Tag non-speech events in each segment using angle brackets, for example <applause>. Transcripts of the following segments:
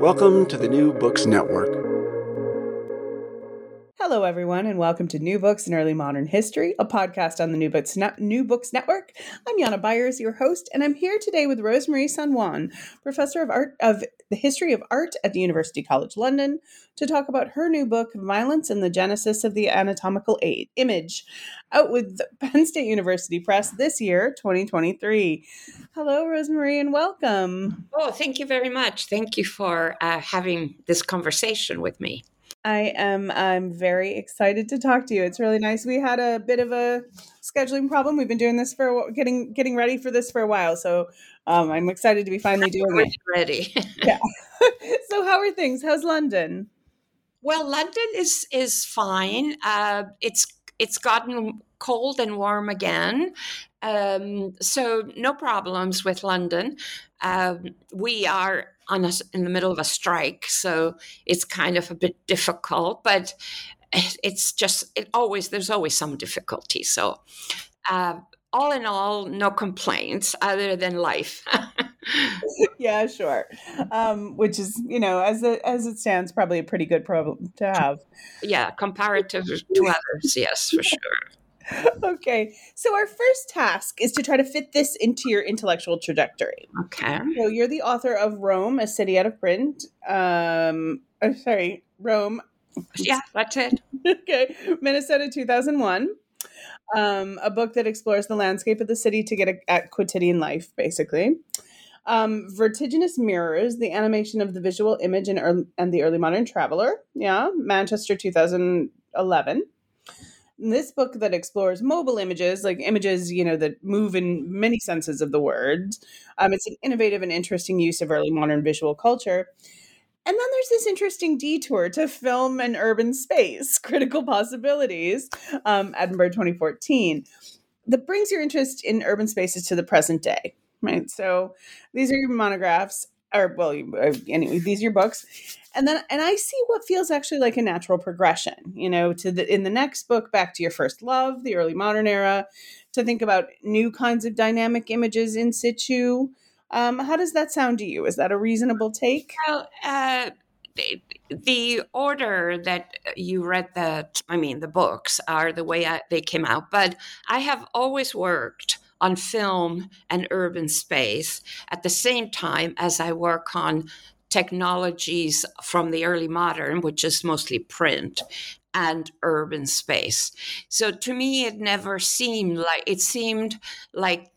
Welcome to the New Books Network. Hello, everyone, and welcome to New Books in Early Modern History, a podcast on the New Books, New Books Network. I'm Jana Byars, your host, and I'm here today with Rose Marie San Juan, professor of art of the history of art at the University College London, to talk about her new book, Violence and the Genesis of the Anatomical Aid, Image, out with <laughs> Penn State University Press this year, 2023. Hello, Rose Marie, and welcome. Oh, thank you very much. Thank you for uh, having this conversation with me. I am I'm very excited to talk to you. It's really nice. We had a bit of a scheduling problem. We've been doing this for getting getting ready for this for a while, so um, I'm excited to be finally doing it. Ready. <laughs> yeah. <laughs> so how are things? How's London? Well, London is is fine. Uh, it's it's gotten cold and warm again, um, so no problems with London. Um, we are on in the middle of a strike, so it's kind of a bit difficult. But it's just it always there's always some difficulty. So uh, all in all, no complaints other than life. <laughs> yeah, sure. Um, which is, you know, as it, as it stands, probably a pretty good problem to have. Yeah, comparative to <laughs> others, yes, for sure. <laughs> okay, so our first task is to try to fit this into your intellectual trajectory. Okay. So you're the author of Rome, a city out of print. Um, oh, sorry, Rome. Yeah, that's it. <laughs> okay, Minnesota, two thousand one um, a book that explores the landscape of the city to get a, at quotidian life, basically. Um, Vertiginous Mirrors, the animation of the visual image and, early, and the early modern traveler. Yeah, Manchester 2011. This book that explores mobile images, like images, you know, that move in many senses of the word. Um, it's an innovative and interesting use of early modern visual culture. And then there's this interesting detour to film and urban space, <laughs> critical possibilities, um, Edinburgh 2014, that brings your interest in urban spaces to the present day, right? So these are your monographs, or well, uh, anyway, these are your books, and then and I see what feels actually like a natural progression, you know, to the in the next book, back to your first love, the early modern era, to think about new kinds of dynamic images in situ um, how does that sound to you? Is that a reasonable take? Well, uh, the, the, order that you read the, I mean, the books are the way I, they came out, but I have always worked on film and urban space at the same time as I work on technologies from the early modern, which is mostly print, and urban space. So to me, it never seemed like it seemed like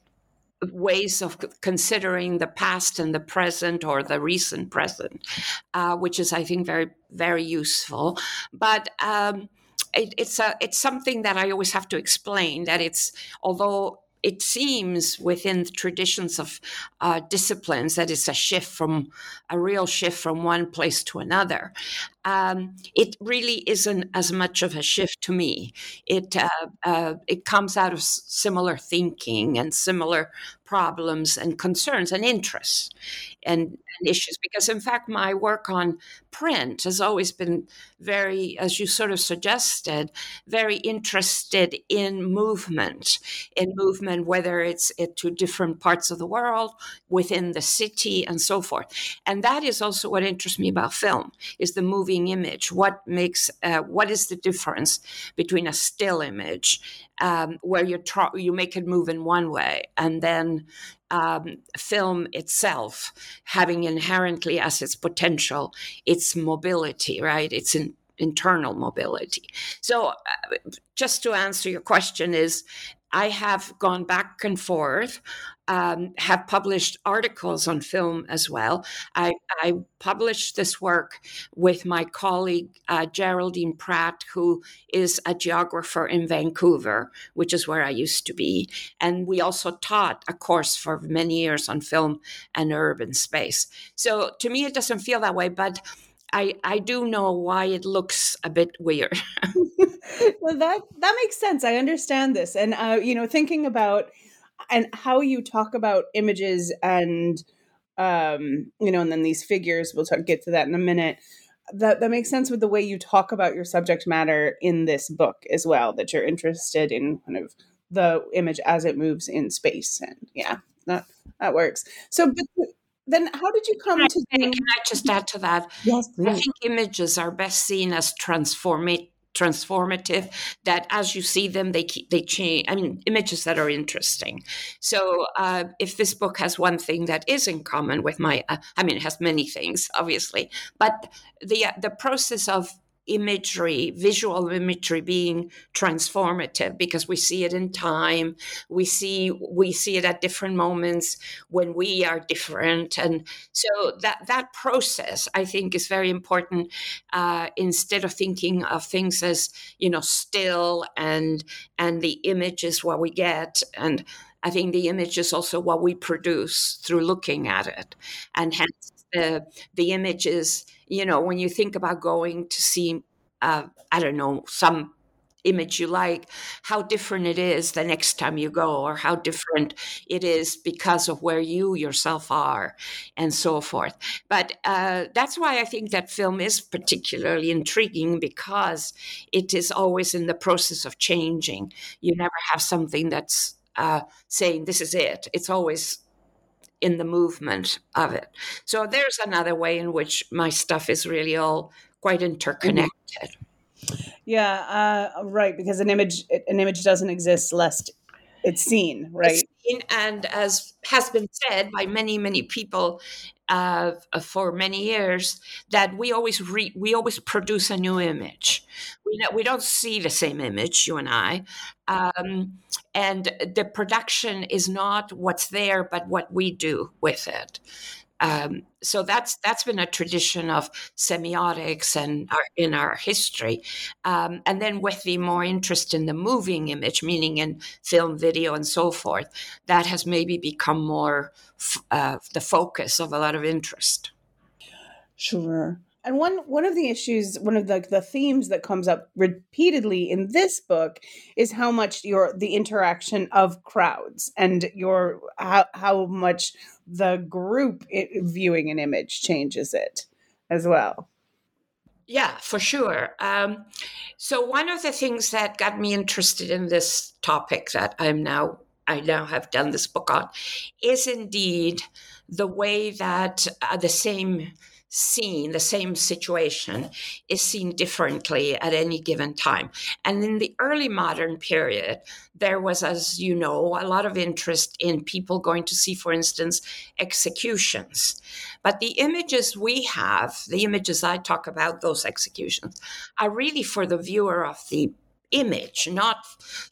ways of considering the past and the present or the recent present, uh, which is, I think, very, very useful. But um, it, it's a, it's something that I always have to explain that it's although it seems within the traditions of uh, disciplines that it's a shift from a real shift from one place to another. Um, it really isn't as much of a shift to me. It uh, uh, it comes out of similar thinking and similar problems and concerns and interests and, and, issues. Because in fact, my work on print has always been very, as you sort of suggested, very interested in movement, in movement, whether it's it to different parts of the world, within the city, and so forth. And that is also what interests me about film: is the moving image. What makes uh, what is the difference between a still image um, where you try, you make it move in one way, and then um, film itself having inherently as its potential its mobility, right? Its in, internal mobility. So, uh, just to answer your question, is I have gone back and forth, um, have published articles on film as well. I, I, published this work with my colleague uh, Geraldine Pratt, who is a geographer in Vancouver, which is where I used to be. And we also taught a course for many years on film and urban space. So to me, it doesn't feel that way, but I, I do know why it looks a bit weird. <laughs> well, that that makes sense. I understand this, and uh, you know, thinking about and how you talk about images and um, you know, and then these figures. We'll talk, get to that in a minute. That that makes sense with the way you talk about your subject matter in this book as well. That you're interested in kind of the image as it moves in space, and yeah, that that works. So, but then how did you come can to I, can I just add to that yes please. i think images are best seen as transformate transformative that as you see them they they change i mean images that are interesting. So uh, if this book has one thing that is in common with my uh, i mean it has many things obviously but the uh, the process of imagery, visual imagery being transformative because we see it in time. We see we see it at different moments when we are different, and so that that process I think is very important. Uh, instead of thinking of things as you know still and and the image is what we get and. I think the image is also what we produce through looking at it, and hence the the images you know, when you think about going to see, uh, I don't know, some image you like, how different it is the next time you go, or how different it is because of where you yourself are, and so forth. But uh, that's why I think that film is particularly intriguing because it is always in the process of changing. You never have something that's uh, saying, This is it. It's always in the movement of it. So there's another way in which my stuff is really all quite interconnected. Yeah, uh, right. Because an image, an image doesn't exist lest it's seen, right? It's seen, and as has been said by many, many people uh, for many years, that we always re- we always produce a new image. We we don't see the same image, you and I. Um, and the production is not what's there but what we do with it um, so that's that's been a tradition of semiotics and our, in our history, um, and then with the more interest in the moving image, meaning in film, video, and so forth, that has maybe become more f- uh, the focus of a lot of interest. Sure. And one one of the issues, one of the the themes that comes up repeatedly in this book is how much your the interaction of crowds and your how how much the group viewing an image changes it as well. Yeah, for sure. Um, so one of the things that got me interested in this topic that I'm now I now have done this book on is indeed the way that uh, the same seen, the same situation is seen differently at any given time. And in the early modern period, there was, as you know, a lot of interest in people going to see, for instance, executions. But the images we have, the images I talk about, those executions, are really for the viewer of the image not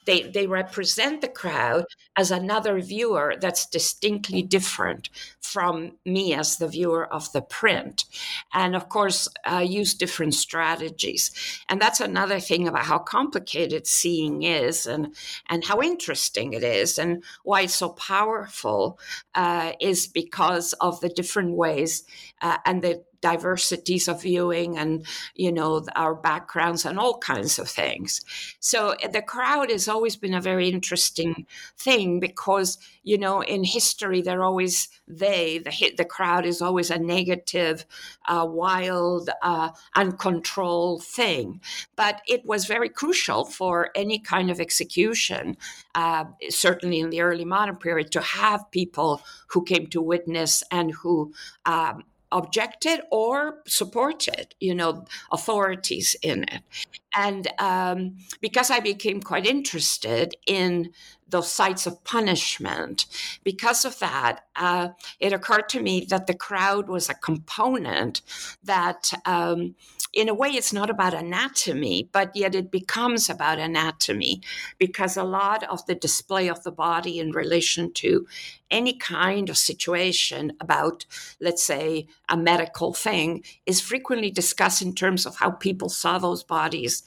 they they represent the crowd as another viewer that's distinctly different from me as the viewer of the print. And of course uh, use different strategies. And that's another thing about how complicated seeing is and and how interesting it is and why it's so powerful uh, is because of the different ways uh, and the diversities of viewing and you know our backgrounds and all kinds of things. So eh, the crowd has always been a very interesting thing because you know in history they're always they the the crowd is always a negative uh, wild uh, uncontrolled thing. But it was very crucial for any kind of execution uh, certainly in the early modern period to have people who came to witness and who um, objected or supported, you know, authorities in it. And um, because I became quite interested in those sites of punishment, because of that, uh, it occurred to me that the crowd was a component that, um, in a way, it's not about anatomy, but yet it becomes about anatomy because a lot of the display of the body in relation to any kind of situation about, let's say, a medical thing is frequently discussed in terms of how people saw those bodies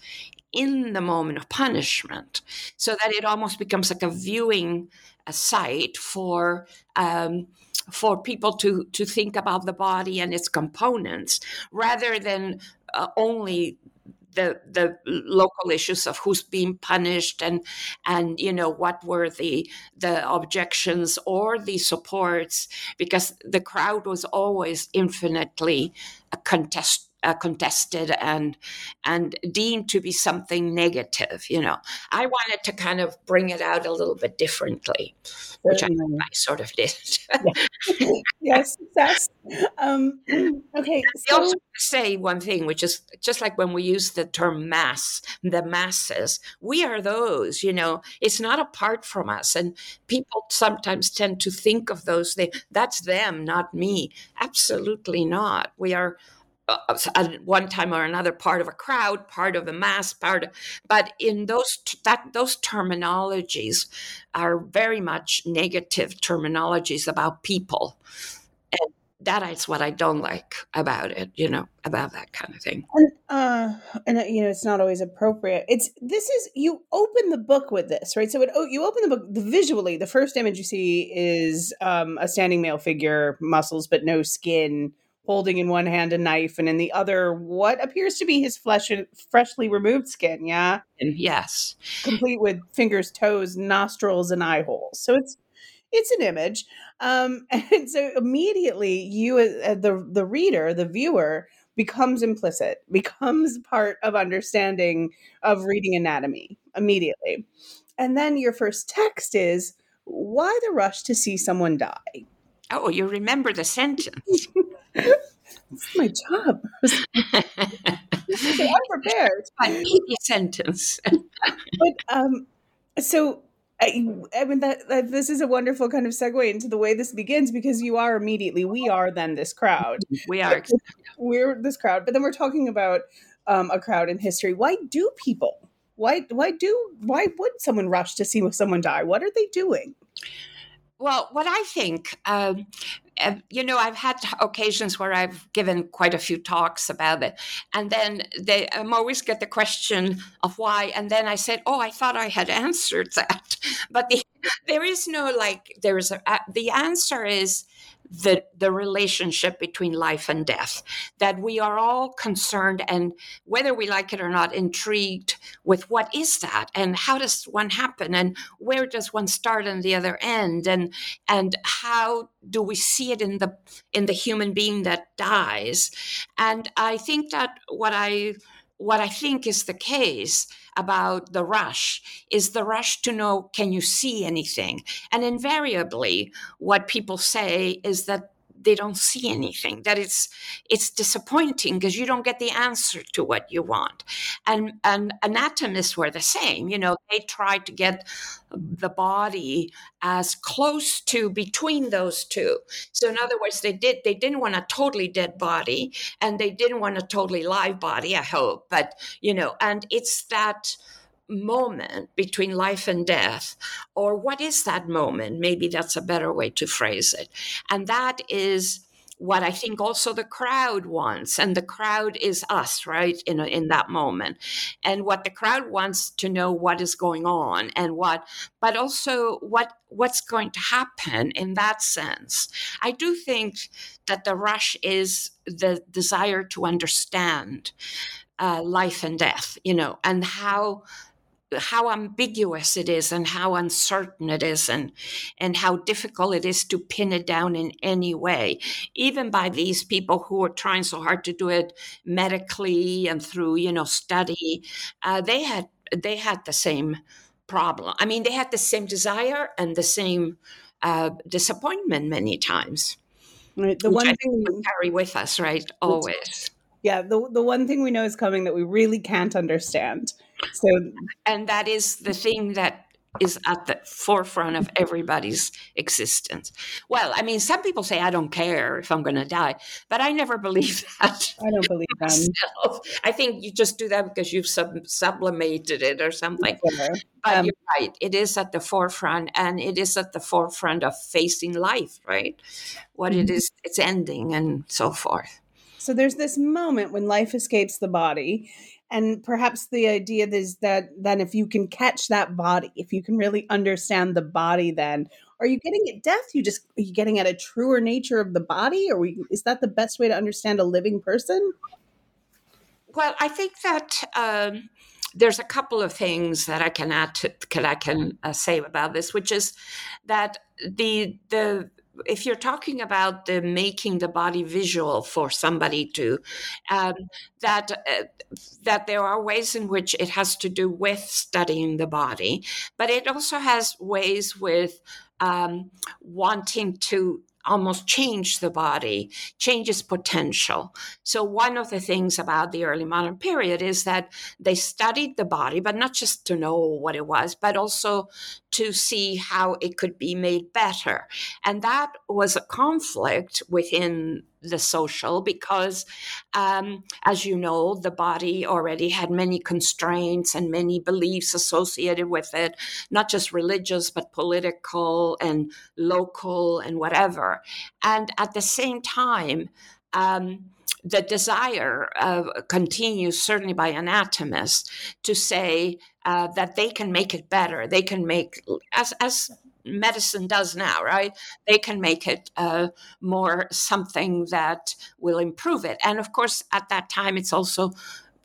in the moment of punishment, so that it almost becomes like a viewing a site for um, for people to to think about the body and its components, rather than uh, only the the local issues of who's being punished and and you know what were the the objections or the supports because the crowd was always infinitely a contest uh, contested and and deemed to be something negative. You know, I wanted to kind of bring it out a little bit differently, which I, I, sort of did. <laughs> yes, yes. Um, okay. So- also say one thing, which is just like when we use the term mass, the masses, we are those. You know, it's not apart from us, and people sometimes tend to think of those things. That's them, not me. Absolutely not. We are at one time or another part of a crowd part of a mass part of, but in those that those terminologies are very much negative terminologies about people. And that is what i don't like about it you know about that kind of thing. And uh and uh, you know it's not always appropriate. It's this is you open the book with this right? So it, oh, you open the book the visually the first image you see is um a standing male figure muscles but no skin holding in one hand a knife and in the other what appears to be his flesh and freshly removed skin yeah? Yes. Complete with fingers toes nostrils and eye holes. So it's it's an image. Um <laughs> and so immediately you uh, the the reader the viewer becomes implicit becomes part of understanding of reading anatomy immediately. And then your first text is why the rush to see someone die oh you remember the sentence <laughs> it's my job. I'm prepared. A sentence. <laughs> but um, so I, I mean that, that, this is a wonderful kind of segue into the way this begins because you are immediately we are then this crowd. <laughs> We are. We're this crowd, but then we're talking about um, a crowd in history. Why do people? Why why do why would someone rush to see someone die? What are they doing? Well, what I think, um, mm-hmm. um, you know, I've had occasions where I've given quite a few talks about it, and then they I'm always get the question of why, and then I said, "Oh, I thought I had <laughs> answered that," but the, there is no like there is a, uh, the answer is the the relationship between life and death that we are all concerned and whether we like it or not intrigued with what is that and how does one happen and where does one start and the other end and and how do we see it in the in the human being that dies. And i think that what i what I think is the case about the rush is the rush to know can you see anything? And invariably, what people say is that they don't see anything that it's it's disappointing because you don't get the answer to what you want. And and anatomists were the same you know they tried to get the body as close to between those two. So in other words they did they didn't want a totally dead body and they didn't want a totally live body i hope but you know and it's that moment between life and death or what is that moment maybe that's a better way to phrase it and that is what I think also the crowd wants, and the crowd is us, right? In in that moment, and what the crowd wants to know what is going on and what, but also what what's going to happen in that sense. I do think that the rush is the desire to understand uh, life and death, you know, and how how ambiguous it is and how uncertain it is and and how difficult it is to pin it down in any way even by these people who are trying so hard to do it medically and through you know study uh, they had they had the same problem i mean they had the same desire and the same uh, disappointment many times right. the one thing we carry with us right always Yeah, the the one thing we know is coming that we really can't understand. So, and that is the thing that is at the forefront of everybody's existence. Well, I mean, some people say, I don't care if I'm going to die, but I never <laughs> believe that. I don't believe that. I think you just do that because you've sub- sublimated it or something. But um, you're right. It is at the forefront, and it is at the forefront of facing life, right? What mm-hmm. it is, it's ending, and so forth. So there's this moment when life escapes the body and perhaps the idea is that then if you can catch that body if you can really understand the body then are you getting at death? You just are you getting at a truer nature of the body? Or we, is that the best way to understand a living person? Well i think that um, there's a couple of things that I can add to, that I can uh, say about this, which is that the the if you're talking about the making the body visual for somebody to um, that uh, that there are ways in which it has to do with studying the body but it also has ways with um, wanting to almost change the body, change its potential. So, one of the things about the early modern period is that they studied the body, but not just to know what it was, but also to see how it could be made better. And that was a conflict within the social because, um, as you know, the body already had many constraints and many beliefs associated with it, not just religious, but political and local and whatever. And at the same time, um, the desire uh, continues, certainly by anatomists, to say uh, that they can make it better. They can make, as, as medicine does now, right? They can make it uh, more something that will improve it. And of course, at that time, it's also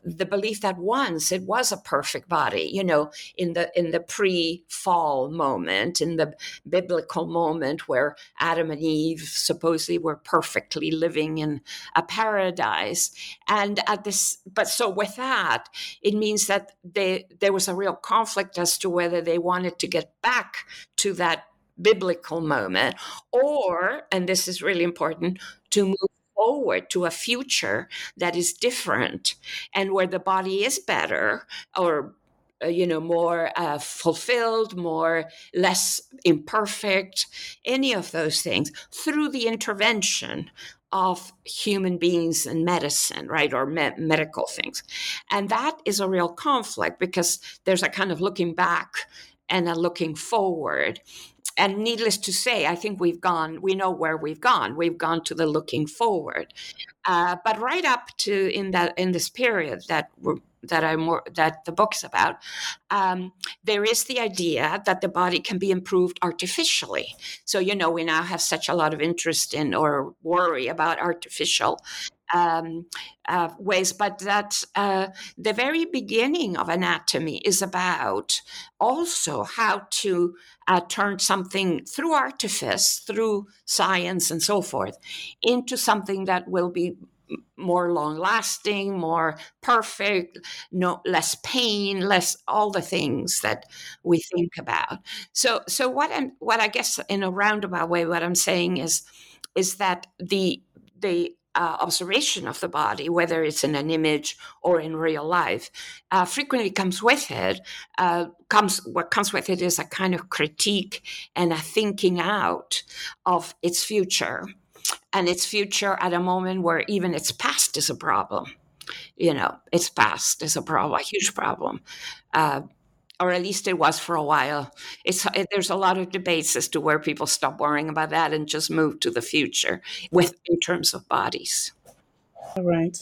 the belief that once it was a perfect body you know in the in the pre-fall moment in the biblical moment where adam and eve supposedly were perfectly living in a paradise. And at this but so with that it means that they there was a real conflict as to whether they wanted to get back to that biblical moment or and this is really important to move forward to a future that is different and where the body is better or uh, you know more uh, fulfilled more less imperfect any of those things through the intervention of human beings and medicine right or me- medical things. And that is a real conflict because there's a kind of looking back and a looking forward and needless to say, I think we've gone, we know where we've gone. We've gone to the looking forward. Uh, but right up to in that in this period that we're that I'm that the book's about, um, there is the idea that the body can be improved artificially. So you know we now have such a lot of interest in or worry about artificial um, uh, ways, but that uh, the very beginning of anatomy is about also how to uh, turn something through artifice, through science, and so forth, into something that will be more long lasting, more perfect, no less pain, less all the things that we think about. So so what I'm what I guess in a roundabout way what I'm saying is is that the the uh, observation of the body, whether it's in an image or in real life, uh, frequently comes with it. Uh, comes what comes with it is a kind of critique and a thinking out of its future, and its future at a moment where even its past is a problem. You know, its past is a problem, a huge problem. Or at least it was for a while. It's it, there's a lot of debates as to where people stop worrying about that and just move to the future with in terms of bodies. All right.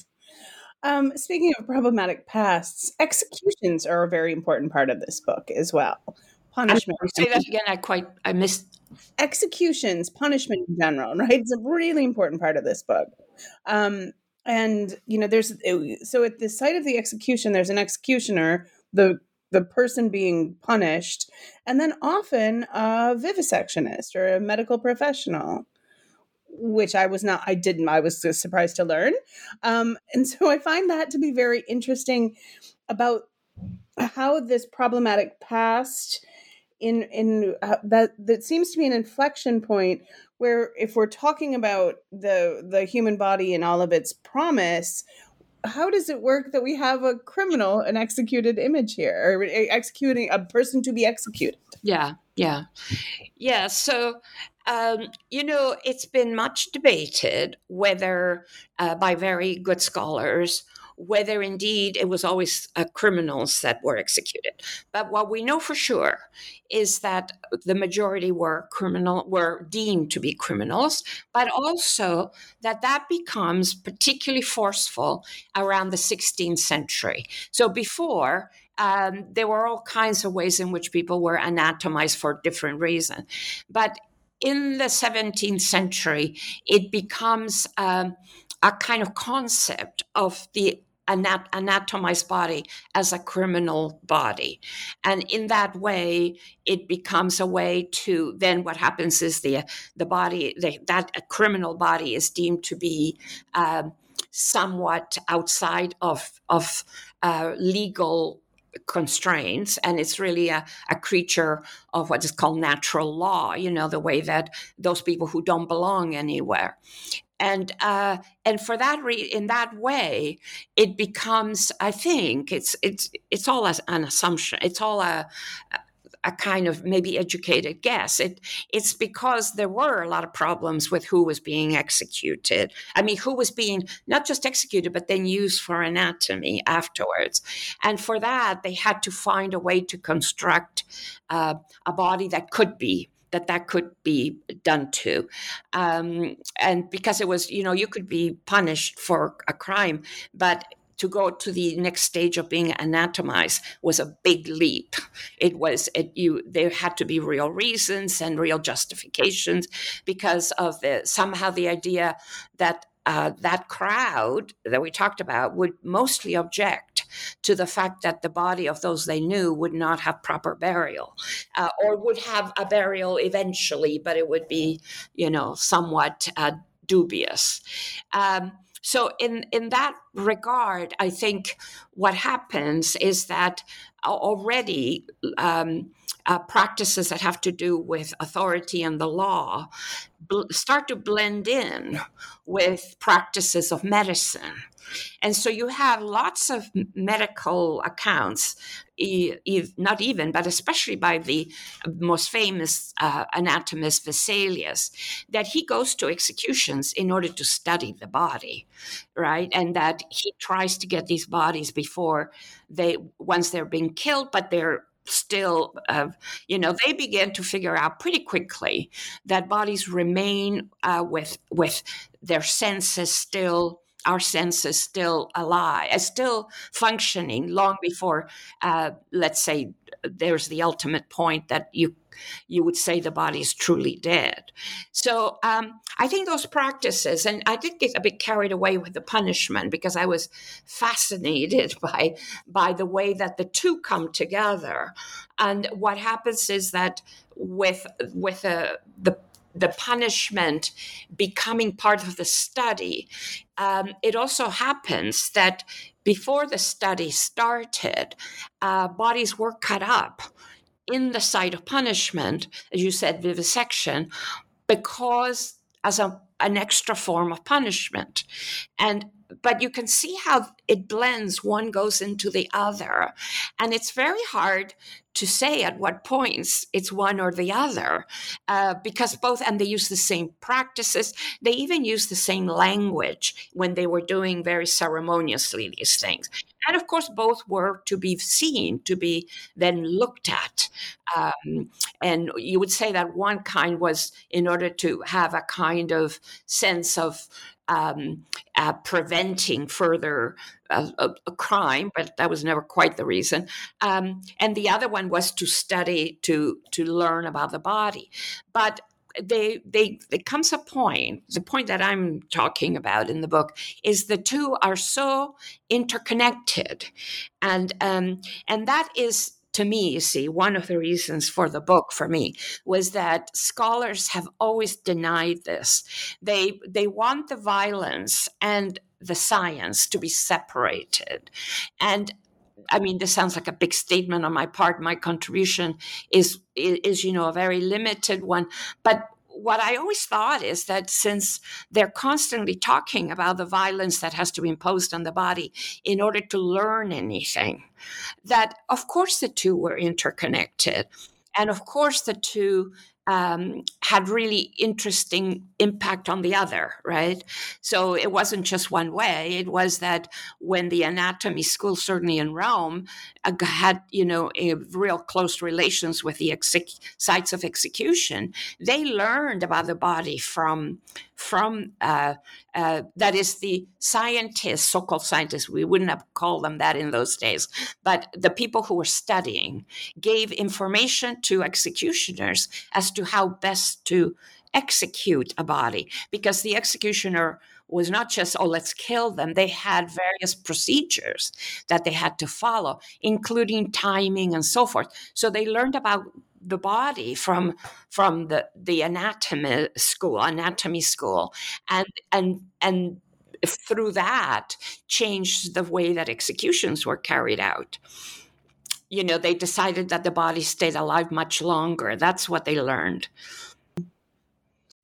Um, speaking of problematic pasts, executions are a very important part of this book as well. Punishment. Say that again. I quite I missed executions, punishment in general. Right, it's a really important part of this book. Um, and you know, there's so at the site of the execution, there's an executioner. The the person being punished, and then often a vivisectionist or a medical professional, which I was not, I didn't, I was surprised to learn. Um, and so I find that to be very interesting about how this problematic past in in uh, that that seems to be an inflection point where if we're talking about the the human body and all of its promise how does it work that we have a criminal, an executed image here, or executing a person to be executed? Yeah, yeah, yeah. So, um, you know, it's been much debated whether uh, by very good scholars whether indeed it was always uh, criminals that were executed. But what we know for sure is that the majority were criminal were deemed to be criminals, but also that that becomes particularly forceful around the 16th century. So before um, there were all kinds of ways in which people were anatomized for different reasons, but in the 17th century, it becomes um, a kind of concept of the anat- anatomized body as a criminal body. And in that way, it becomes a way to then what happens is the the body the, that a criminal body is deemed to be um, somewhat outside of of uh, legal constraints and it's really a, a creature of what is called natural law you know the way that those people who don't belong anywhere and uh, and for that re- in that way, it becomes. I think it's it's it's all an assumption. It's all a a kind of maybe educated guess. It it's because there were a lot of problems with who was being executed. I mean, who was being not just executed, but then used for anatomy afterwards. And for that, they had to find a way to construct uh, a body that could be that that could be done to. Um, and because it was, you know, you could be punished for a crime, but to go to the next stage of being anatomized was a big leap. It was it you there had to be real reasons and real justifications because of the somehow the idea that uh, that crowd that we talked about would mostly object to the fact that the body of those they knew would not have proper burial uh, or would have a burial eventually, but it would be, you know, somewhat uh, dubious. Um, so, in, in that regard, I think what happens is that already um, uh, practices that have to do with authority and the law bl- start to blend in with practices of medicine. And so you have lots of medical accounts, not even, but especially by the most famous uh, anatomist Vesalius, that he goes to executions in order to study the body, right? And that he tries to get these bodies before they, once they're being killed, but they're still, uh, you know, they began to figure out pretty quickly that bodies remain uh, with with their senses still our senses still alive, uh, still functioning long before, uh, let's say, there's the ultimate point that you you would say the body is truly dead. So um, I think those practices, and I did get a bit carried away with the punishment because I was fascinated <laughs> by by the way that the two come together. And what happens is that with with a, the the punishment becoming part of the study, um, it also happens that before the study started, uh, bodies were cut up in the site of punishment, as you said, vivisection, because as a, an extra form of punishment. And but you can see how it blends one goes into the other. And it's very hard to say at what points it's one or the other uh, because both and they use the same practices. They even use the same language when they were doing very ceremoniously these things and of course both were to be seen to be then looked at um, and you would say that one kind was in order to have a kind of sense of um, uh, preventing further uh, a, a, crime, but that was never quite the reason. Um, and the other one was to study to to learn about the body, but. They, they, there comes a point, the point that I'm talking about in the book is the two are so interconnected. And, um, and that is to me, you see, one of the reasons for the book for me was that scholars have always denied this. They they want the violence and the science to be separated. And I mean, this sounds like a big statement on my part. My contribution is is, you know a very limited one, but what I always thought is that since they're constantly talking about the violence that has to be imposed on the body in order to learn anything, that of course the two were interconnected. And of course, the two um, had really interesting impact on the other, right? So it wasn't just one way. It was that when the anatomy school, certainly in Rome, uh, had you know real close relations with the sites of execution, they learned about the body from from uh, uh, that is the scientists, so-called scientists. We wouldn't have called them that in those days, but the people who were studying gave information to executioners as to how best to execute a body, because the executioner was not just, oh, let's kill them. They had various procedures that they had to follow, including timing and so forth. So they learned about the body from from the the anatomy school anatomy school and and and through that changed the way that executions were carried out you know they decided that the body stayed alive much longer that's what they learned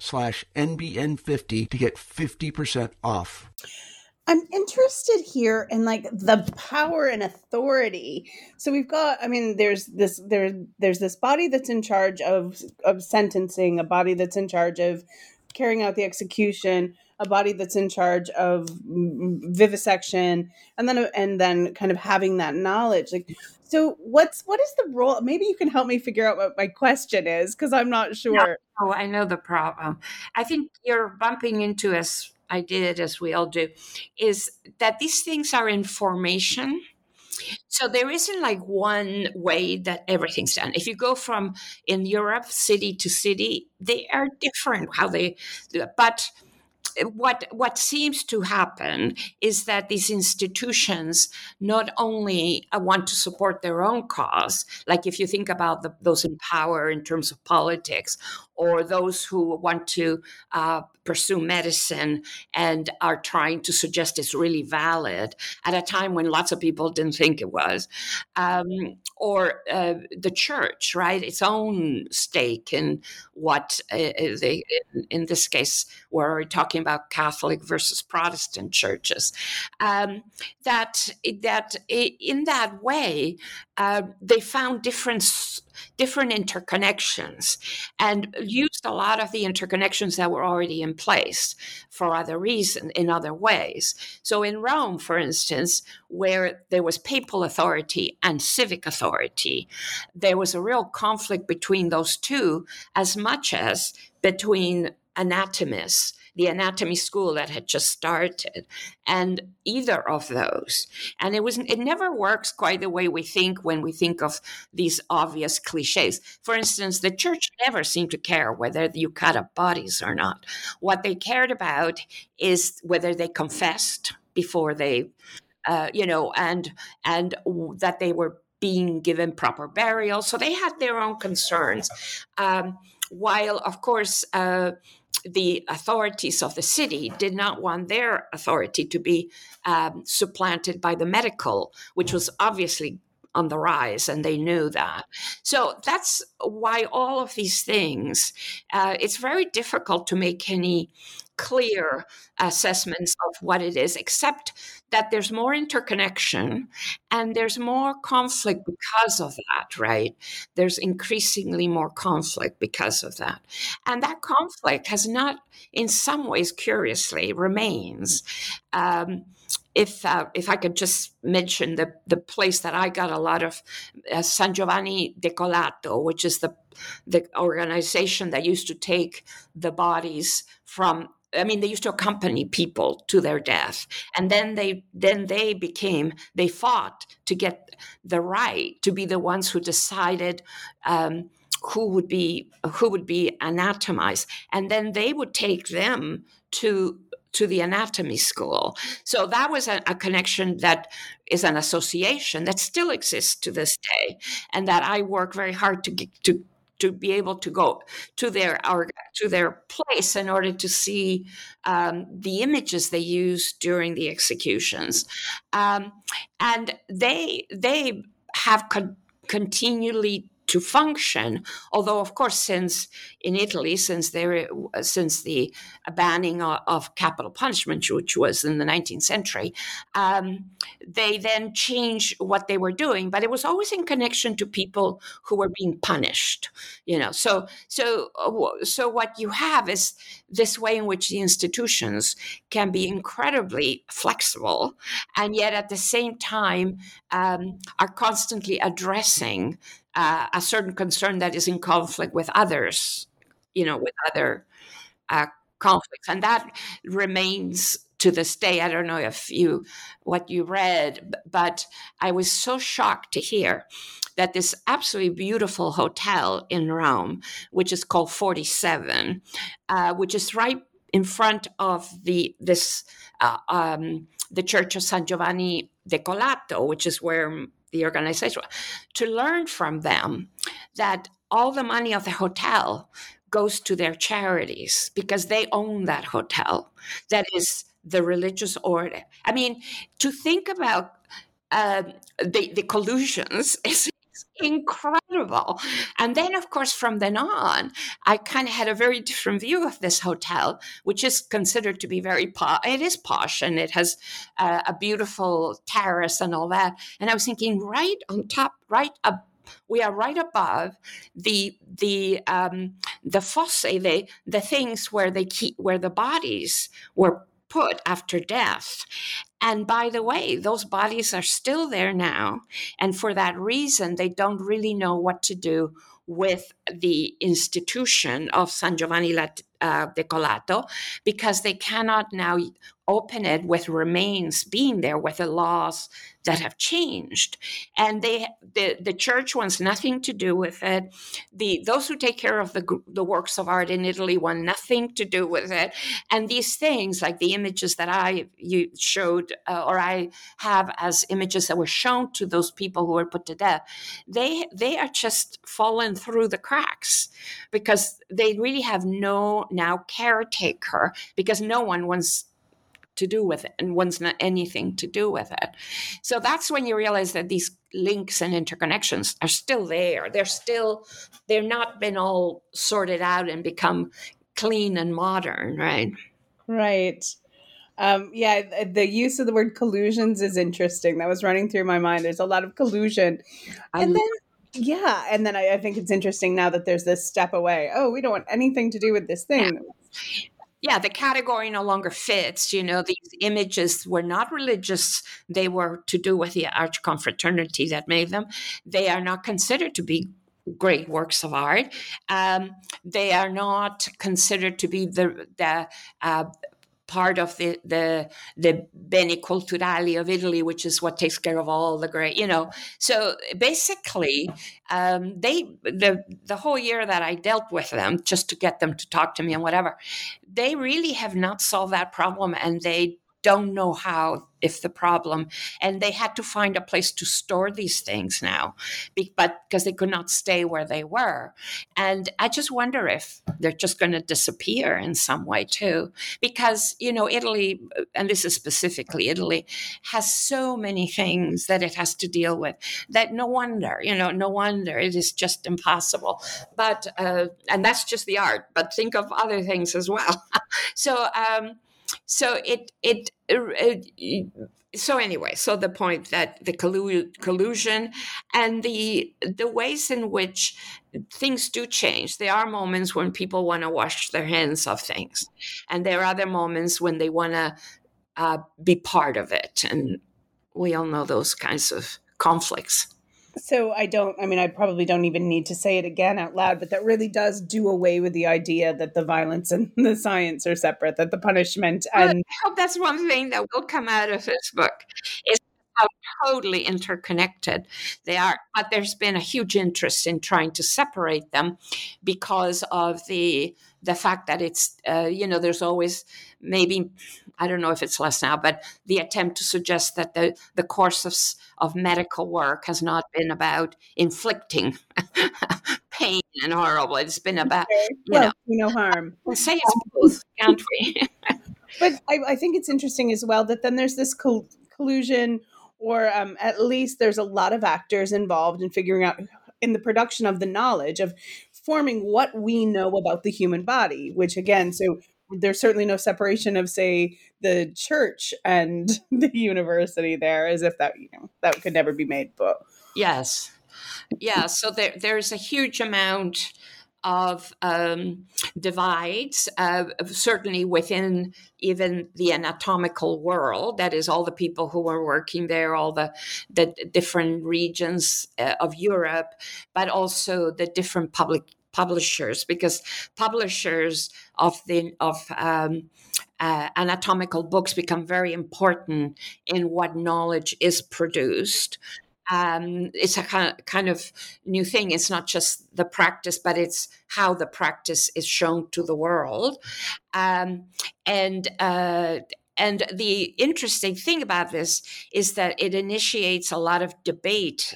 slash NBN50 to get 50% off. I'm interested here in like the power and authority. So we've got, I mean, there's this there there's this body that's in charge of of sentencing, a body that's in charge of carrying out the execution, a body that's in charge of mm, mm, vivisection, and then and then kind of having that knowledge. Like, so what's what is the role? Maybe you can help me figure out what my question is because I'm not sure. Oh, I know the problem. I think you're bumping into as I did, as we all do, is that these things are information. So there isn't like one way that everything's done. If you go from in Europe, city to city, they are different how they, but what what seems to happen is that these institutions not only uh, want to support their own cause, like if you think about the, those in power in terms of politics, or those who want to uh, pursue medicine and are trying to suggest it's really valid at a time when lots of people didn't think it was, um, or uh, the church, right? Its own stake in what uh, uh they, in, in, this case, we're talking about Catholic versus Protestant churches. Um, that that in that way, uh, they found different different interconnections and used a lot of the interconnections that were already in place for other reasons in other ways so in rome for instance where there was papal authority and civic authority there was a real conflict between those two as much as between anatomists the anatomy school that had just started, and either of those. And it was it never works quite the way we think when we think of these obvious cliches. For instance, the church never seemed to care whether you cut up bodies or not. What they cared about is whether they confessed before they, uh, you know, and and that they were being given proper burial. So they had their own concerns. Um, while, of course, uh, the authorities of the city did not want their authority to be um, supplanted by the medical, which was obviously on the rise, and they knew that. So that's why all of these things, uh, it's very difficult to make any clear assessments of what it is, except that there's more interconnection and there's more conflict because of that, right? There's increasingly more conflict because of that. And that conflict has not, in some ways, curiously, remains. Um, if uh, if I could just mention the the place that I got a lot of uh, San Giovanni Decollato, which is the the organization that used to take the bodies from I mean, they used to accompany people to their death, and then they then they became they fought to get the right to be the ones who decided um, who would be who would be anatomized, and then they would take them to to the anatomy school. So that was a, a, connection that is an association that still exists to this day, and that I work very hard to to to be able to go to their our, to their place in order to see um, the images they used during the executions, um, and they they have con- continually to function. Although, of course, since in Italy, since there, since the banning of, of capital punishment, which was in the 19th century, um, they then changed what they were doing. But it was always in connection to people who were being punished. You know, so so so what you have is this way in which the institutions can be incredibly flexible, and yet at the same time um, are constantly addressing uh, a certain concern that is in conflict with others, you know, with other uh, conflicts, and that remains to this day. I don't know if you what you read, but I was so shocked to hear that this absolutely beautiful hotel in Rome, which is called Forty Seven, uh, which is right in front of the this uh, um, the Church of San Giovanni Decollato, which is where the organization, to learn from them that all the money of the hotel goes to their charities because they own that hotel. That is the religious order. I mean, to think about uh, the, the collusions <laughs> is incredible. And then, of course, from then on, I kind of had a very different view of this hotel, which is considered to be very posh. It is posh and it has uh, a beautiful terrace and all that. And I was thinking, right on top, right up we are right above the the um, the fosse, the the things where they keep where the bodies were put after death. And by the way, those bodies are still there now. And for that reason, they don't really know what to do with the institution of San Giovanni uh, Decollato because they cannot now open it with remains being there with the laws that have changed. And they the, the church wants nothing to do with it. The those who take care of the the works of art in Italy want nothing to do with it. And these things like the images that I you showed uh, or I have as images that were shown to those people who were put to death they they are just fallen through the cracks because they really have no now caretaker because no one wants to do with it and wants not anything to do with it. So that's when you realize that these links and interconnections are still there. They're still, they're not been all sorted out and become clean and modern, right? Right. Um, yeah, the use of the word collusions is interesting. That was running through my mind. There's a lot of collusion. I and then yeah, and then I, I, think it's interesting now that there's this step away. Oh, we don't want anything to do with this thing. Yeah. yeah, the category no longer fits. You know, these images were not religious, they were to do with the arch confraternity that made them. They are not considered to be great works of art. Um, they are not considered to be the, the uh, part of the the the beni culturali of Italy, which is what takes care of all the great, you know. So basically, um, they the the whole year that I dealt with them, just to get them to talk to me and whatever, they really have not solved that problem, and they don't know how if the problem and they had to find a place to store these things now but because they could not stay where they were. And i just wonder if they're just going to disappear in some way too because you know italy and this is specifically italy has so many things that it has to deal with that no wonder you know no wonder it is just impossible. But uh, and that's just the art but think of other things as well. <laughs> So um so it, it, it so anyway so the point that the collusion and the the ways in which things do change. There are moments when people want to wash their hands of things and there are other moments when they want to uh, be part of it and we all know those kinds of conflicts so I don't, I mean, I probably don't even need to say it again out loud, but that really does do away with the idea that the violence and <laughs> the science are separate, that the punishment and. I hope that's one thing that will come out of this book is how totally interconnected they are. But there's been a huge interest in trying to separate them because of the the fact that it's uh, you know there's always maybe I don't know if it's less now, but the attempt to suggest that the the course of of medical work has not been about inflicting <laughs> pain and horrible. It's been about you well, know no harm. <laughs> We'll say it's both, can't we? <laughs> but I, I, think it's interesting as well that then there's this col- collusion, or um, at least there's a lot of actors involved in figuring out in the production of the knowledge of forming what we know about the human body. Which again, so there's certainly no separation of say the church and <laughs> the university there as if that you know that could never be made but yes yeah so there there's a huge amount of um, divides, uh, certainly within even the anatomical world. That is, all the people who were working there, all the the different regions uh, of Europe, but also the different public publishers because publishers of the of um, uh, anatomical books become very important in what knowledge is produced. Um, it's a kind of, new thing. It's not just the practice, but it's how the practice is shown to the world. Um, and uh, and the interesting thing about this is that it initiates a lot of debate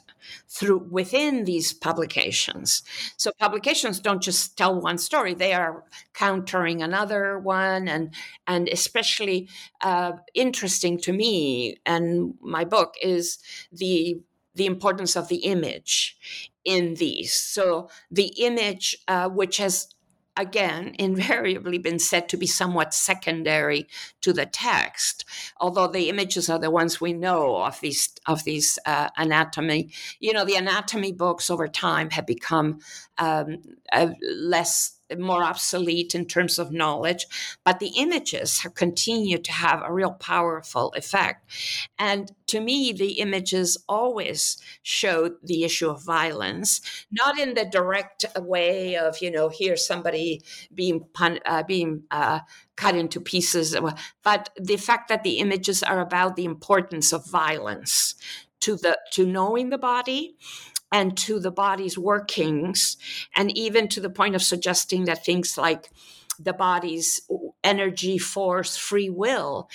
through within these publications. So publications don't just tell one story; they are countering another one, and and especially uh, interesting to me and my book is the the importance of the image in these. So the image, uh, which has again invariably been said to be somewhat secondary to the text although the images are the ones we know of these of these uh, anatomy. You know the anatomy books over time have become um, uh, less more obsolete in terms of knowledge, but the images have continued to have a real powerful effect. And to me, the images always showed the issue of violence, not in the direct way of, you know, here's somebody being pun- uh, being uh, cut into pieces, but the fact that the images are about the importance of violence to the to knowing the body and to the body's workings, and even to the point of suggesting that things like the body's energy force free will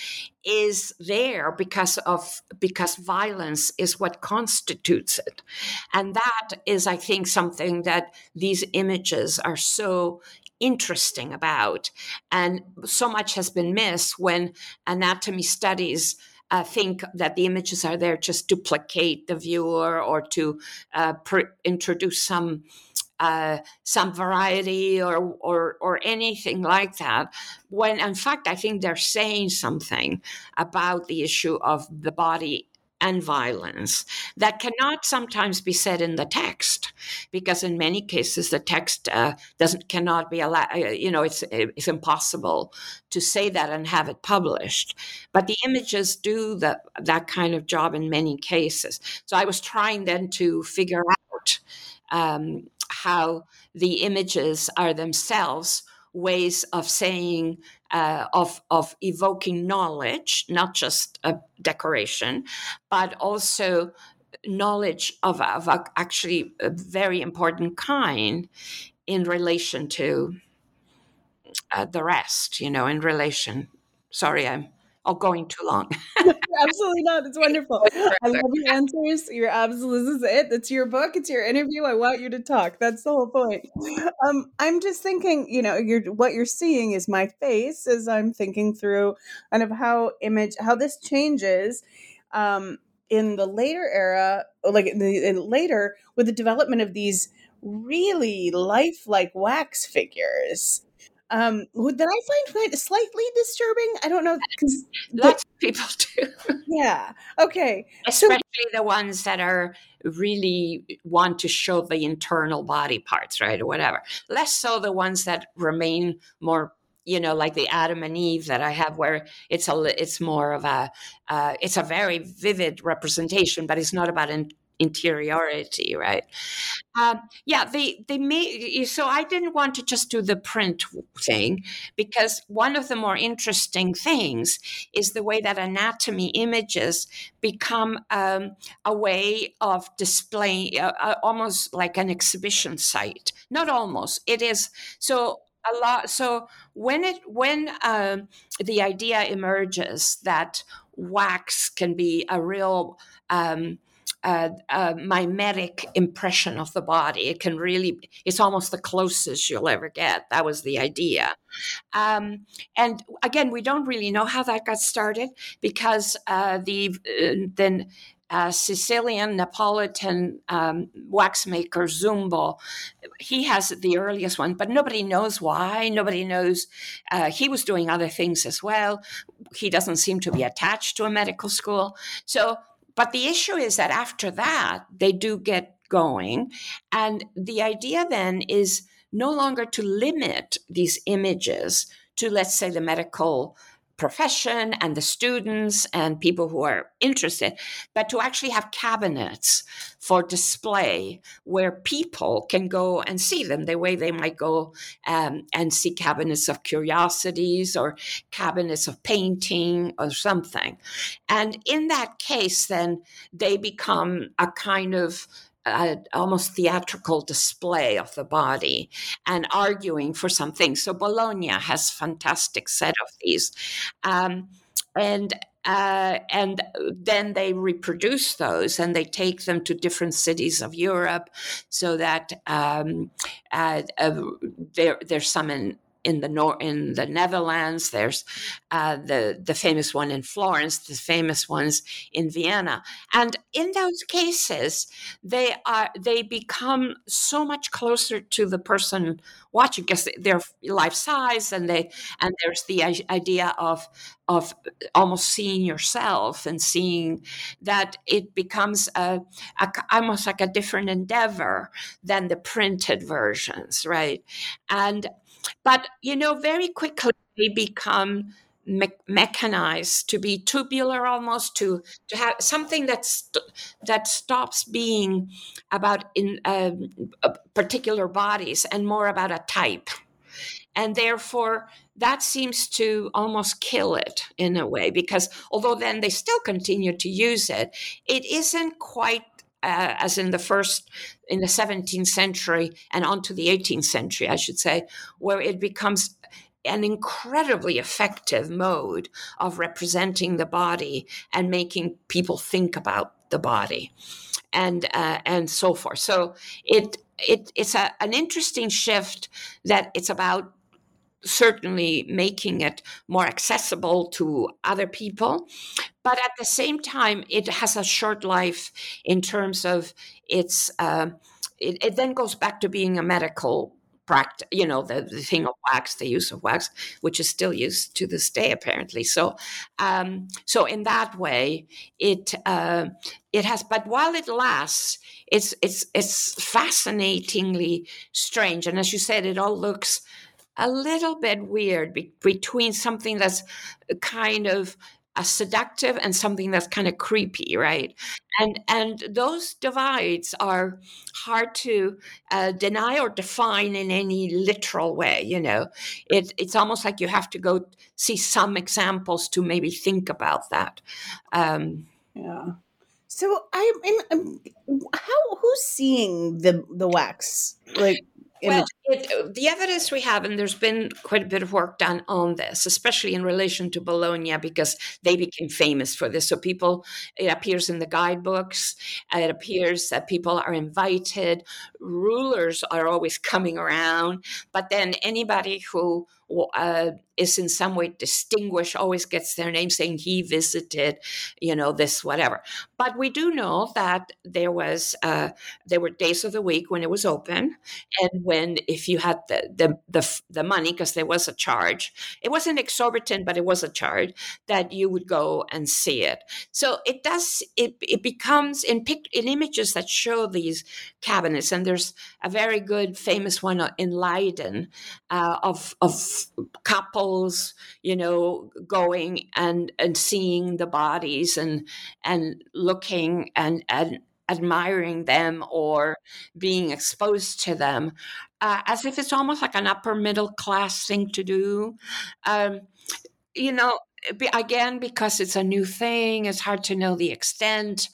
is there because of because violence is what constitutes it. And that is i think something that these images are so interesting about. And so much has been missed when anatomy studies uh, think that the images are there just to placate the viewer or to uh, pr- introduce some uh, some variety or, or or anything like that. When in fact, I think they're saying something about the issue of the body and violence that cannot sometimes be said in the text because in many cases the text uh, doesn't cannot be allowed uh, you know it's it's impossible to say that and have it published. But the images do that that kind of job in many cases. So i was trying then to figure out um, how the images are themselves ways of saying uh, of of evoking knowledge, not just a decoration, but also knowledge of, of a, actually a very important kind in relation to uh, the rest. You know, in relation. Sorry, I'm or going too long? <laughs> absolutely not. It's wonderful. <laughs> I love your answers. You're absolutely this is it. It's your book. It's your interview. I want you to talk. That's the whole point. Um, I'm just thinking, you know, you're what you're seeing is my face as I'm thinking through kind of how image how this changes. Um, in the later era, like in the in later with the development of these really lifelike wax figures um that i find slightly disturbing? I don't know because lots of people <laughs> do. Yeah okay especially so, the ones that are really want to show the internal body parts right or whatever. Less so the ones that remain more you know like the adam and eve that i have where it's a it's more of a uh, it's a very vivid representation but it's not about an interiority, right? Um, yeah, they they made so I didn't want to just do the print thing because one of the more interesting things is the way that anatomy images become um, a way of displaying, uh, uh, almost like an exhibition site. Not almost, it is so a lot so when it when um, the idea emerges that wax can be a real um, uh, uh, mimetic impression of the body. It can really, it's almost the closest you'll ever get. That was the idea. Um, and again, we don't really know how that got started because uh, the uh, then uh, Sicilian Neapolitan um, waxmaker Zumbo. He has the earliest one, but nobody knows why. Nobody knows. Uh, he was doing other things as well. He doesn't seem to be attached to a medical school. So but the issue is that after that, they do get going. And the idea then is no longer to limit these images to, let's say, the medical profession and the students and people who are interested, but to actually have cabinets for display where people can go and see them the way they might go um, and see cabinets of curiosities or cabinets of painting or something. And in that case, then they become a kind of almost theatrical display of the body and arguing for something. So Bologna has fantastic set of these. Um, and uh, and then they reproduce those and they take them to different cities of Europe so that um, uh, uh, there, there's some in in the nor- in the Netherlands. There's uh, the the famous one in Florence, the famous ones in Vienna, and in those cases, they are they become so much closer to the person watching because they're life size, and they and there's the idea of of almost seeing yourself and seeing that it becomes a, a, almost like a different endeavor than the printed versions right and but, you know, very quickly they become me- mechanized to be tubular almost to to have something that's that stops being about in uh, particular bodies and more about a type. And therefore that seems to almost kill it in a way because although then they still continue to use it it isn't quite uh, as in the first in the 17th century and onto the 18th century i should say where it becomes an incredibly effective mode of representing the body and making people think about the body and uh, and so forth. So it it it's a, an interesting shift that it's about certainly making it more accessible to other people. But at the same time, it has a short life in terms of its, uh, it, it then goes back to being a medical practice, you know, the, the thing of wax, the use of wax, which is still used to this day, apparently. So, um, so in that way, it uh, it has. But while it lasts, it's it's it's fascinatingly strange, and as you said, it all looks a little bit weird be- between something that's kind of a seductive and something that's kind of creepy right? And and those divides are hard to uh, deny or define in any literal way you know? It, it's almost like you have to go see some examples to maybe think about that um, yeah. So I'm, I'm how who's seeing the the wax like well, it, the evidence we have, and there's been quite a bit of work done on this, especially in relation to Bologna, because they became famous for this. So people, it appears in the guidebooks. It appears that people are invited. Rulers are always coming around, but then anybody who uh, is in some way distinguished always gets their name saying he visited you know this whatever but we do know that there was uh, there were days of the week when it was open and when if you had the the the, the money because there was a charge. It wasn't exorbitant but it was a charge that you would go and see it. So it does it it becomes in pic, in images that show these cabinets and there's a very good famous one in Leiden uh, of of couples, you know, going and and seeing the bodies and and looking and and admiring them or being exposed to them, uh, as if it's almost like an upper middle class thing to do. Um, you know, again because it's a new thing it's hard to know the extent.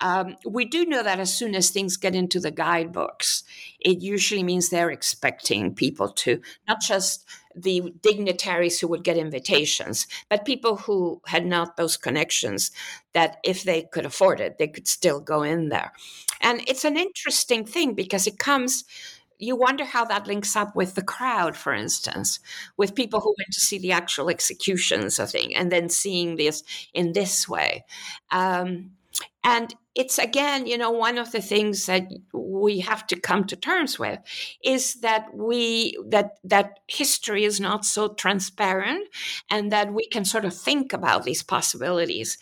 Um, we do know that as soon as things get into the guidebooks it usually means they're expecting people to not just the dignitaries who would get invitations but people who had not those connections that if they could afford it they could still go in there. And it's an interesting thing because it comes you wonder how that links up with the crowd, for instance, with people who went to see the actual executions I think, and then seeing this in this way. Um, and it's again, you know, one of the things that we have to come to terms with is that we that that history is not so transparent and that we can sort of think about these possibilities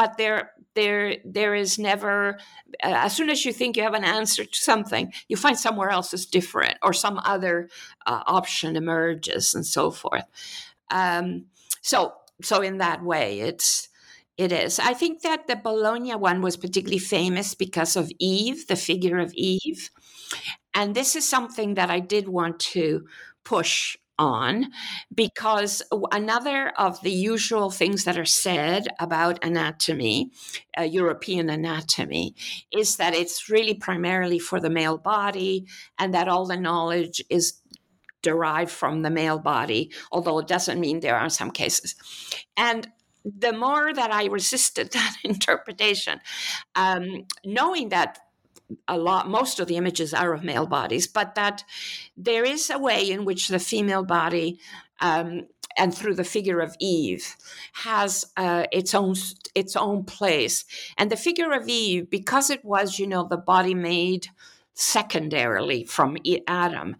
but there there there is never uh, as soon as you think you have an answer to something you find somewhere else is different or some other uh, option emerges and so forth. Um, so so in that way it's it is. I think that the bologna one was particularly famous because of eve the figure of eve. And this is something that i did want to push on because another of the usual things that are said about anatomy, uh, European anatomy, is that it's really primarily for the male body and that all the knowledge is derived from the male body, although it doesn't mean there are some cases. And the more that I resisted <laughs> that interpretation, um, knowing that a lot most of the images are of male bodies but that there is a way in which the female body um, and through the figure of Eve has uh, its own its own place. And the figure of Eve because it was you know the body made secondarily from Adam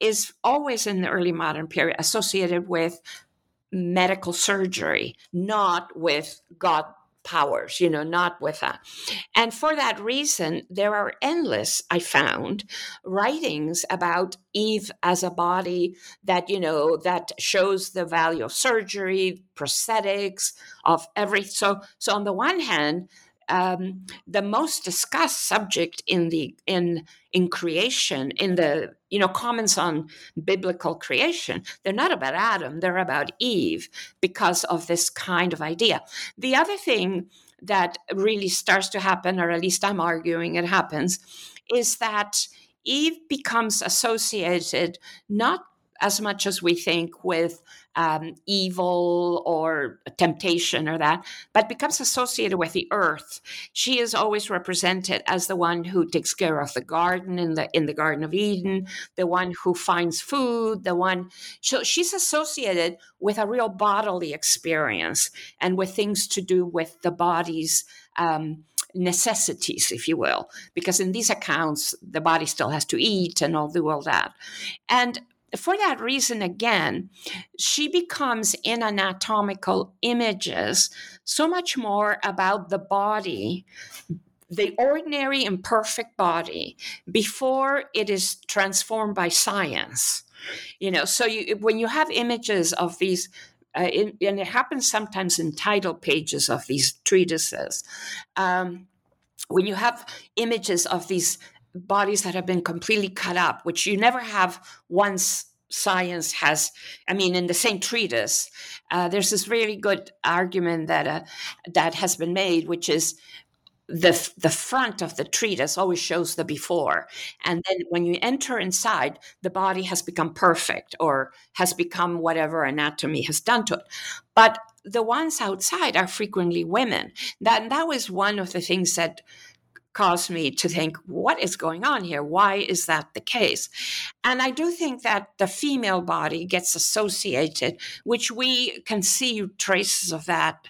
is always in the early modern period associated with medical surgery not with God powers, you know, not with that. And for that reason, there are endless, I found, writings about Eve as a body that, you know, that shows the value of surgery, prosthetics, of every so so on the one hand, um, the most discussed subject in the in in creation in the you know comments on biblical creation they're not about adam they're about eve because of this kind of idea. The other thing that really starts to happen or at least i'm arguing it happens is that eve becomes associated not as much as we think with um, evil or temptation or that, but becomes associated with the earth. She is always represented as the one who takes care of the garden in the in the Garden of Eden, the one who finds food, the one. So she's associated with a real bodily experience and with things to do with the body's. Um, necessities, if you will, because in these accounts, the body still has to eat and all do all that. And for that reason, again, she becomes in anatomical images so much more about the body, the ordinary imperfect body, before it is transformed by science. You know, so you, when you have images of these uh, in, and it happens sometimes in title pages of these treatises. Um, when you have images of these bodies that have been completely cut up, which you never have once science has i mean in the same treatise uh, there's this really good argument that uh, that has been made which is the the front of the treatise always shows the before. And then when you enter inside the body has become perfect or has become whatever anatomy has done to it. But the ones outside are frequently women. That that was one of the things that caused me to think what is going on here? Why is that the case? And i do think that the female body gets associated which we can see traces of that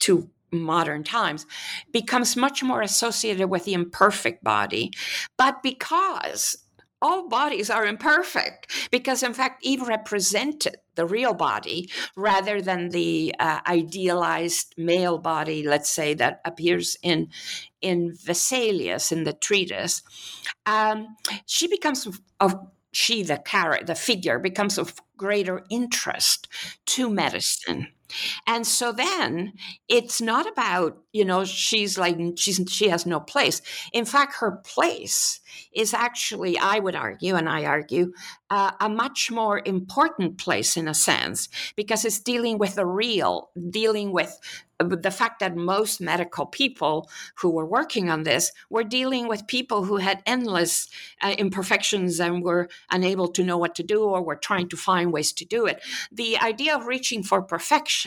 to modern times becomes much more associated with the imperfect body. But because all bodies are imperfect because in fact eve represented the real body rather than the uh, idealized male body let's say that appears in in vesalius in the treatise. Um, she becomes of she the character the figure becomes of greater interest to medicine and so then it's not about, you know, she's like, she's, she has no place. In fact, her place is actually, I would argue, and I argue, uh, a much more important place in a sense, because it's dealing with the real, dealing with the fact that most medical people who were working on this were dealing with people who had endless uh, imperfections and were unable to know what to do or were trying to find ways to do it. The idea of reaching for perfection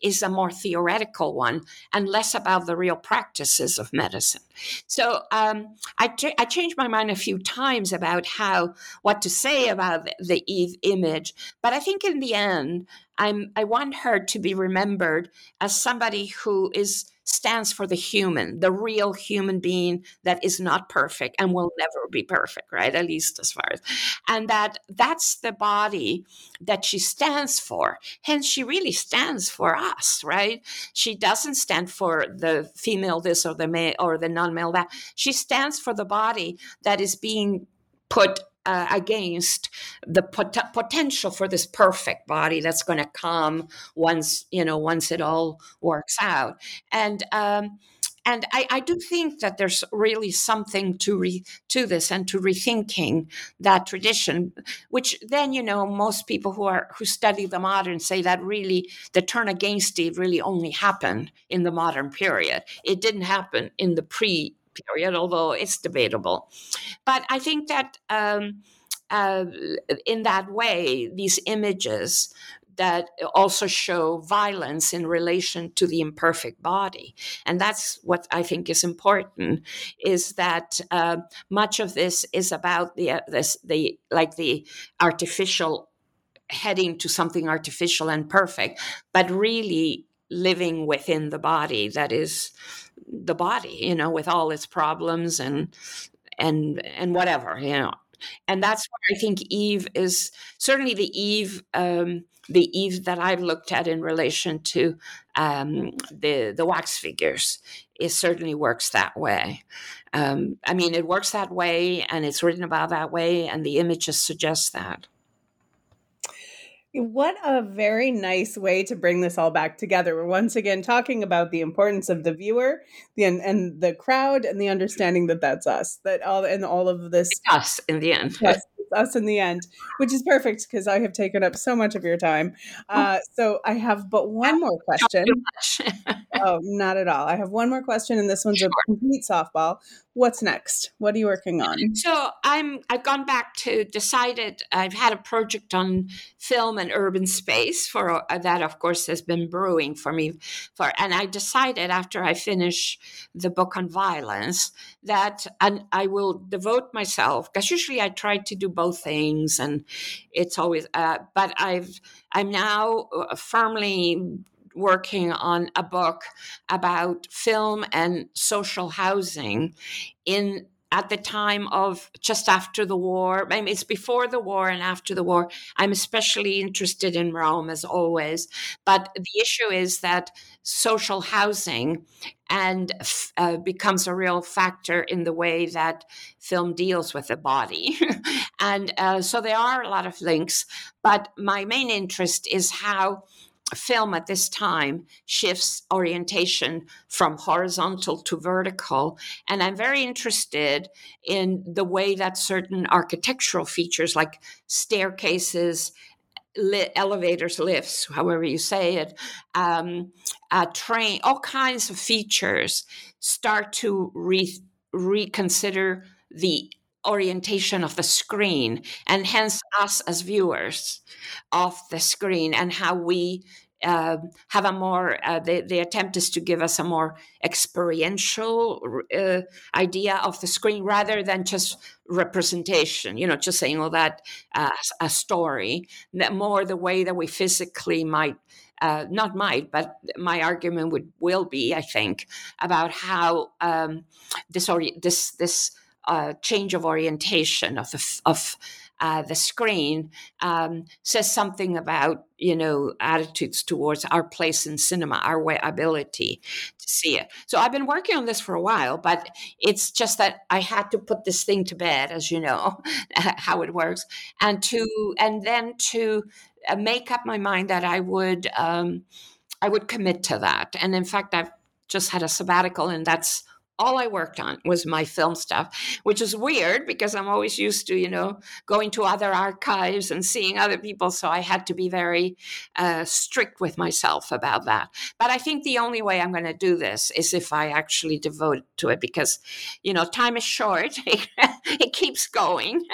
is a more theoretical one and less about the real practices of medicine. So um, I, ch- I changed my mind a few times about how what to say about the Eve image, but I think in the end, I'm I want her to be remembered as somebody who is stands for the human, the real human being that is not perfect and will never be perfect, right? At least as far as and that that's the body that she stands for. Hence she really stands for us, right? She doesn't stand for the female this or the male or the non-male that. She stands for the body that is being put uh, against the pot- potential for this perfect body that's going to come once you know once it all works out and um, and I, I, do think that there's really something to re, to this and to rethinking that tradition, which then you know most people who are who study the modern say that really the turn against it really only happened in the modern period. It didn't happen in the pre period, although it's debatable. But I think that um, uh, in that way, these images that also show violence in relation to the imperfect body and that's what i think is important is that uh, much of this is about the uh, this the like the artificial heading to something artificial and perfect but really living within the body that is the body you know with all its problems and and and whatever you know. And that's where i think eve is certainly the eve um, the eve that i've looked at in relation to um, the the wax figures it certainly works that way. Um, i mean it works that way and it's written about that way and the images suggest that what a very nice way to bring this all back together. We're once again talking about the importance of the viewer, the and, and the crowd, and the understanding that that's us. That all and all of this it's us in the end. Yes, us in the end, which is perfect because I have taken up so much of your time. Oh. Uh, so I have but one more question. <laughs> oh, not at all. I have one more question, and this one's sure. a complete softball what's next? What are you working on? So i'm i've gone back to decided i've had a project on film and urban space for uh, that of course has been brewing for me for and i decided after i finish the book on violence that and i will devote myself because usually i try to do both things and it's always uh, but i've i'm now uh, firmly working on a book about film and social housing in at the time of just after the war. I mean, it's before the war and after the war. I'm especially interested in Rome, as always. But the issue is that social housing and uh, becomes a real factor in the way that film deals with the body. <laughs> and uh, so there are a lot of links. But my main interest is how film at this time shifts orientation from horizontal to vertical. And I'm very interested in the way that certain architectural features like staircases li- elevators, lifts, however you say it, um, a train, all kinds of features start to re- reconsider the orientation of the screen and hence us as viewers of the screen and how we uh, have a more uh, the, the attempt is to give us a more experiential uh, idea of the screen rather than just representation you know just saying all that as a story. That more the way that we physically might uh, not might, but my argument would will be, I think, about how um, this or this this uh, change of orientation of the, of uh, the screen um, says something about you know attitudes towards our place in cinema, our way, ability to see it. So I've been working on this for a while, but it's just that I had to put this thing to bed, as you know <laughs> how it works, and to and then to uh, make up my mind that I would um, I would commit to that. And in fact, I've just had a sabbatical, and that's all I worked on was my film stuff, which is weird because I'm always used to, you know, going to other archives and seeing other people. So I had to be very uh, strict with myself about that. But I think the only way I'm going to do this is if I actually devote to it because, you know, time is short, <laughs> it keeps going.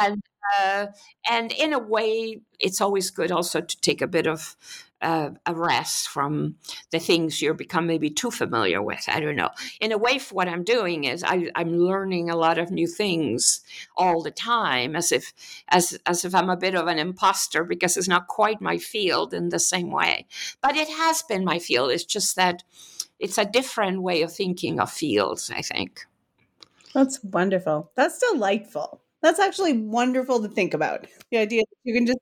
and uh, and in a way, it's always good also to take a bit of uh, a rest from the things you're become maybe too familiar with. I don't know. In a way, what I'm doing is I, am learning a lot of new things all the time, as if as as if I'm a bit of an imposter because it's not quite my field in the same way. But it has been my field. It's just that it's a different way of thinking of fields. I think. That's wonderful. That's delightful. That's actually wonderful to think about. The idea that you can just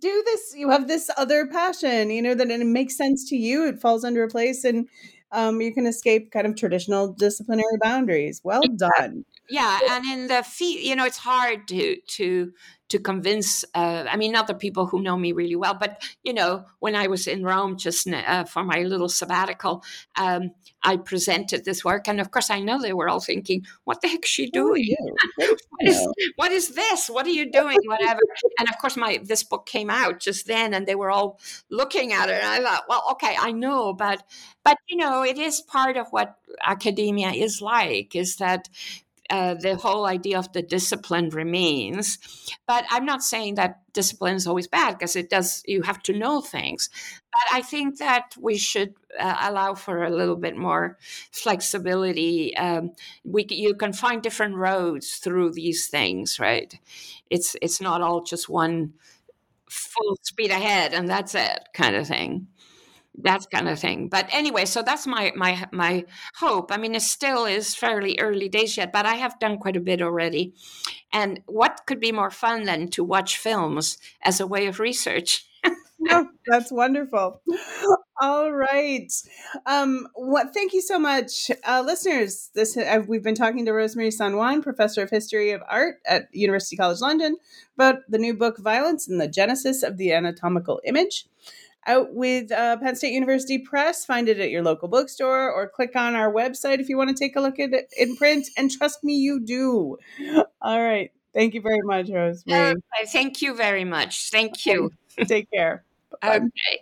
do this you have this other passion you know that it makes sense to you it falls under a place and um, you can escape kind of traditional disciplinary boundaries. Well done yeah and in the feet you know it's hard to to to convince uh, i mean not the people who know me really well but you know when i was in rome just uh, for my little sabbatical um, i presented this work and of course i know they were all thinking what the heck is she doing? <laughs> what, is, what is this? What are you doing? Whatever. And of course my this book came out just then and they were all looking at it and i thought well okay i know but but you know it is part of what academia is like is that uh, the whole idea of the discipline remains. But I'm not saying that discipline is always bad because it does, you have to know things. But I think that we should uh, allow for a little bit more flexibility. Um, we, you can find different roads through these things, right? It's, it's not all just one full speed ahead and that's it kind of thing that kind of thing. But anyway, so that's my my my hope. I mean, it still is fairly early days yet, but I have done quite a bit already. And what could be more fun than to watch films as a way of research? <laughs> oh, that's wonderful. All right. Um, what? Thank you so much, uh, listeners. This uh, we've been talking to Rose Marie San Juan, professor of history of art at University College London, about the new book "Violence and the Genesis of the Anatomical Image." Out with uh, Penn State University Press. Find it at your local bookstore or click on our website if you want to take a look at it in print. And trust me, you do. All right. Thank you very much, Rose Marie. Uh, thank you very much. Thank you. <laughs> Take care. Bye-bye. Okay.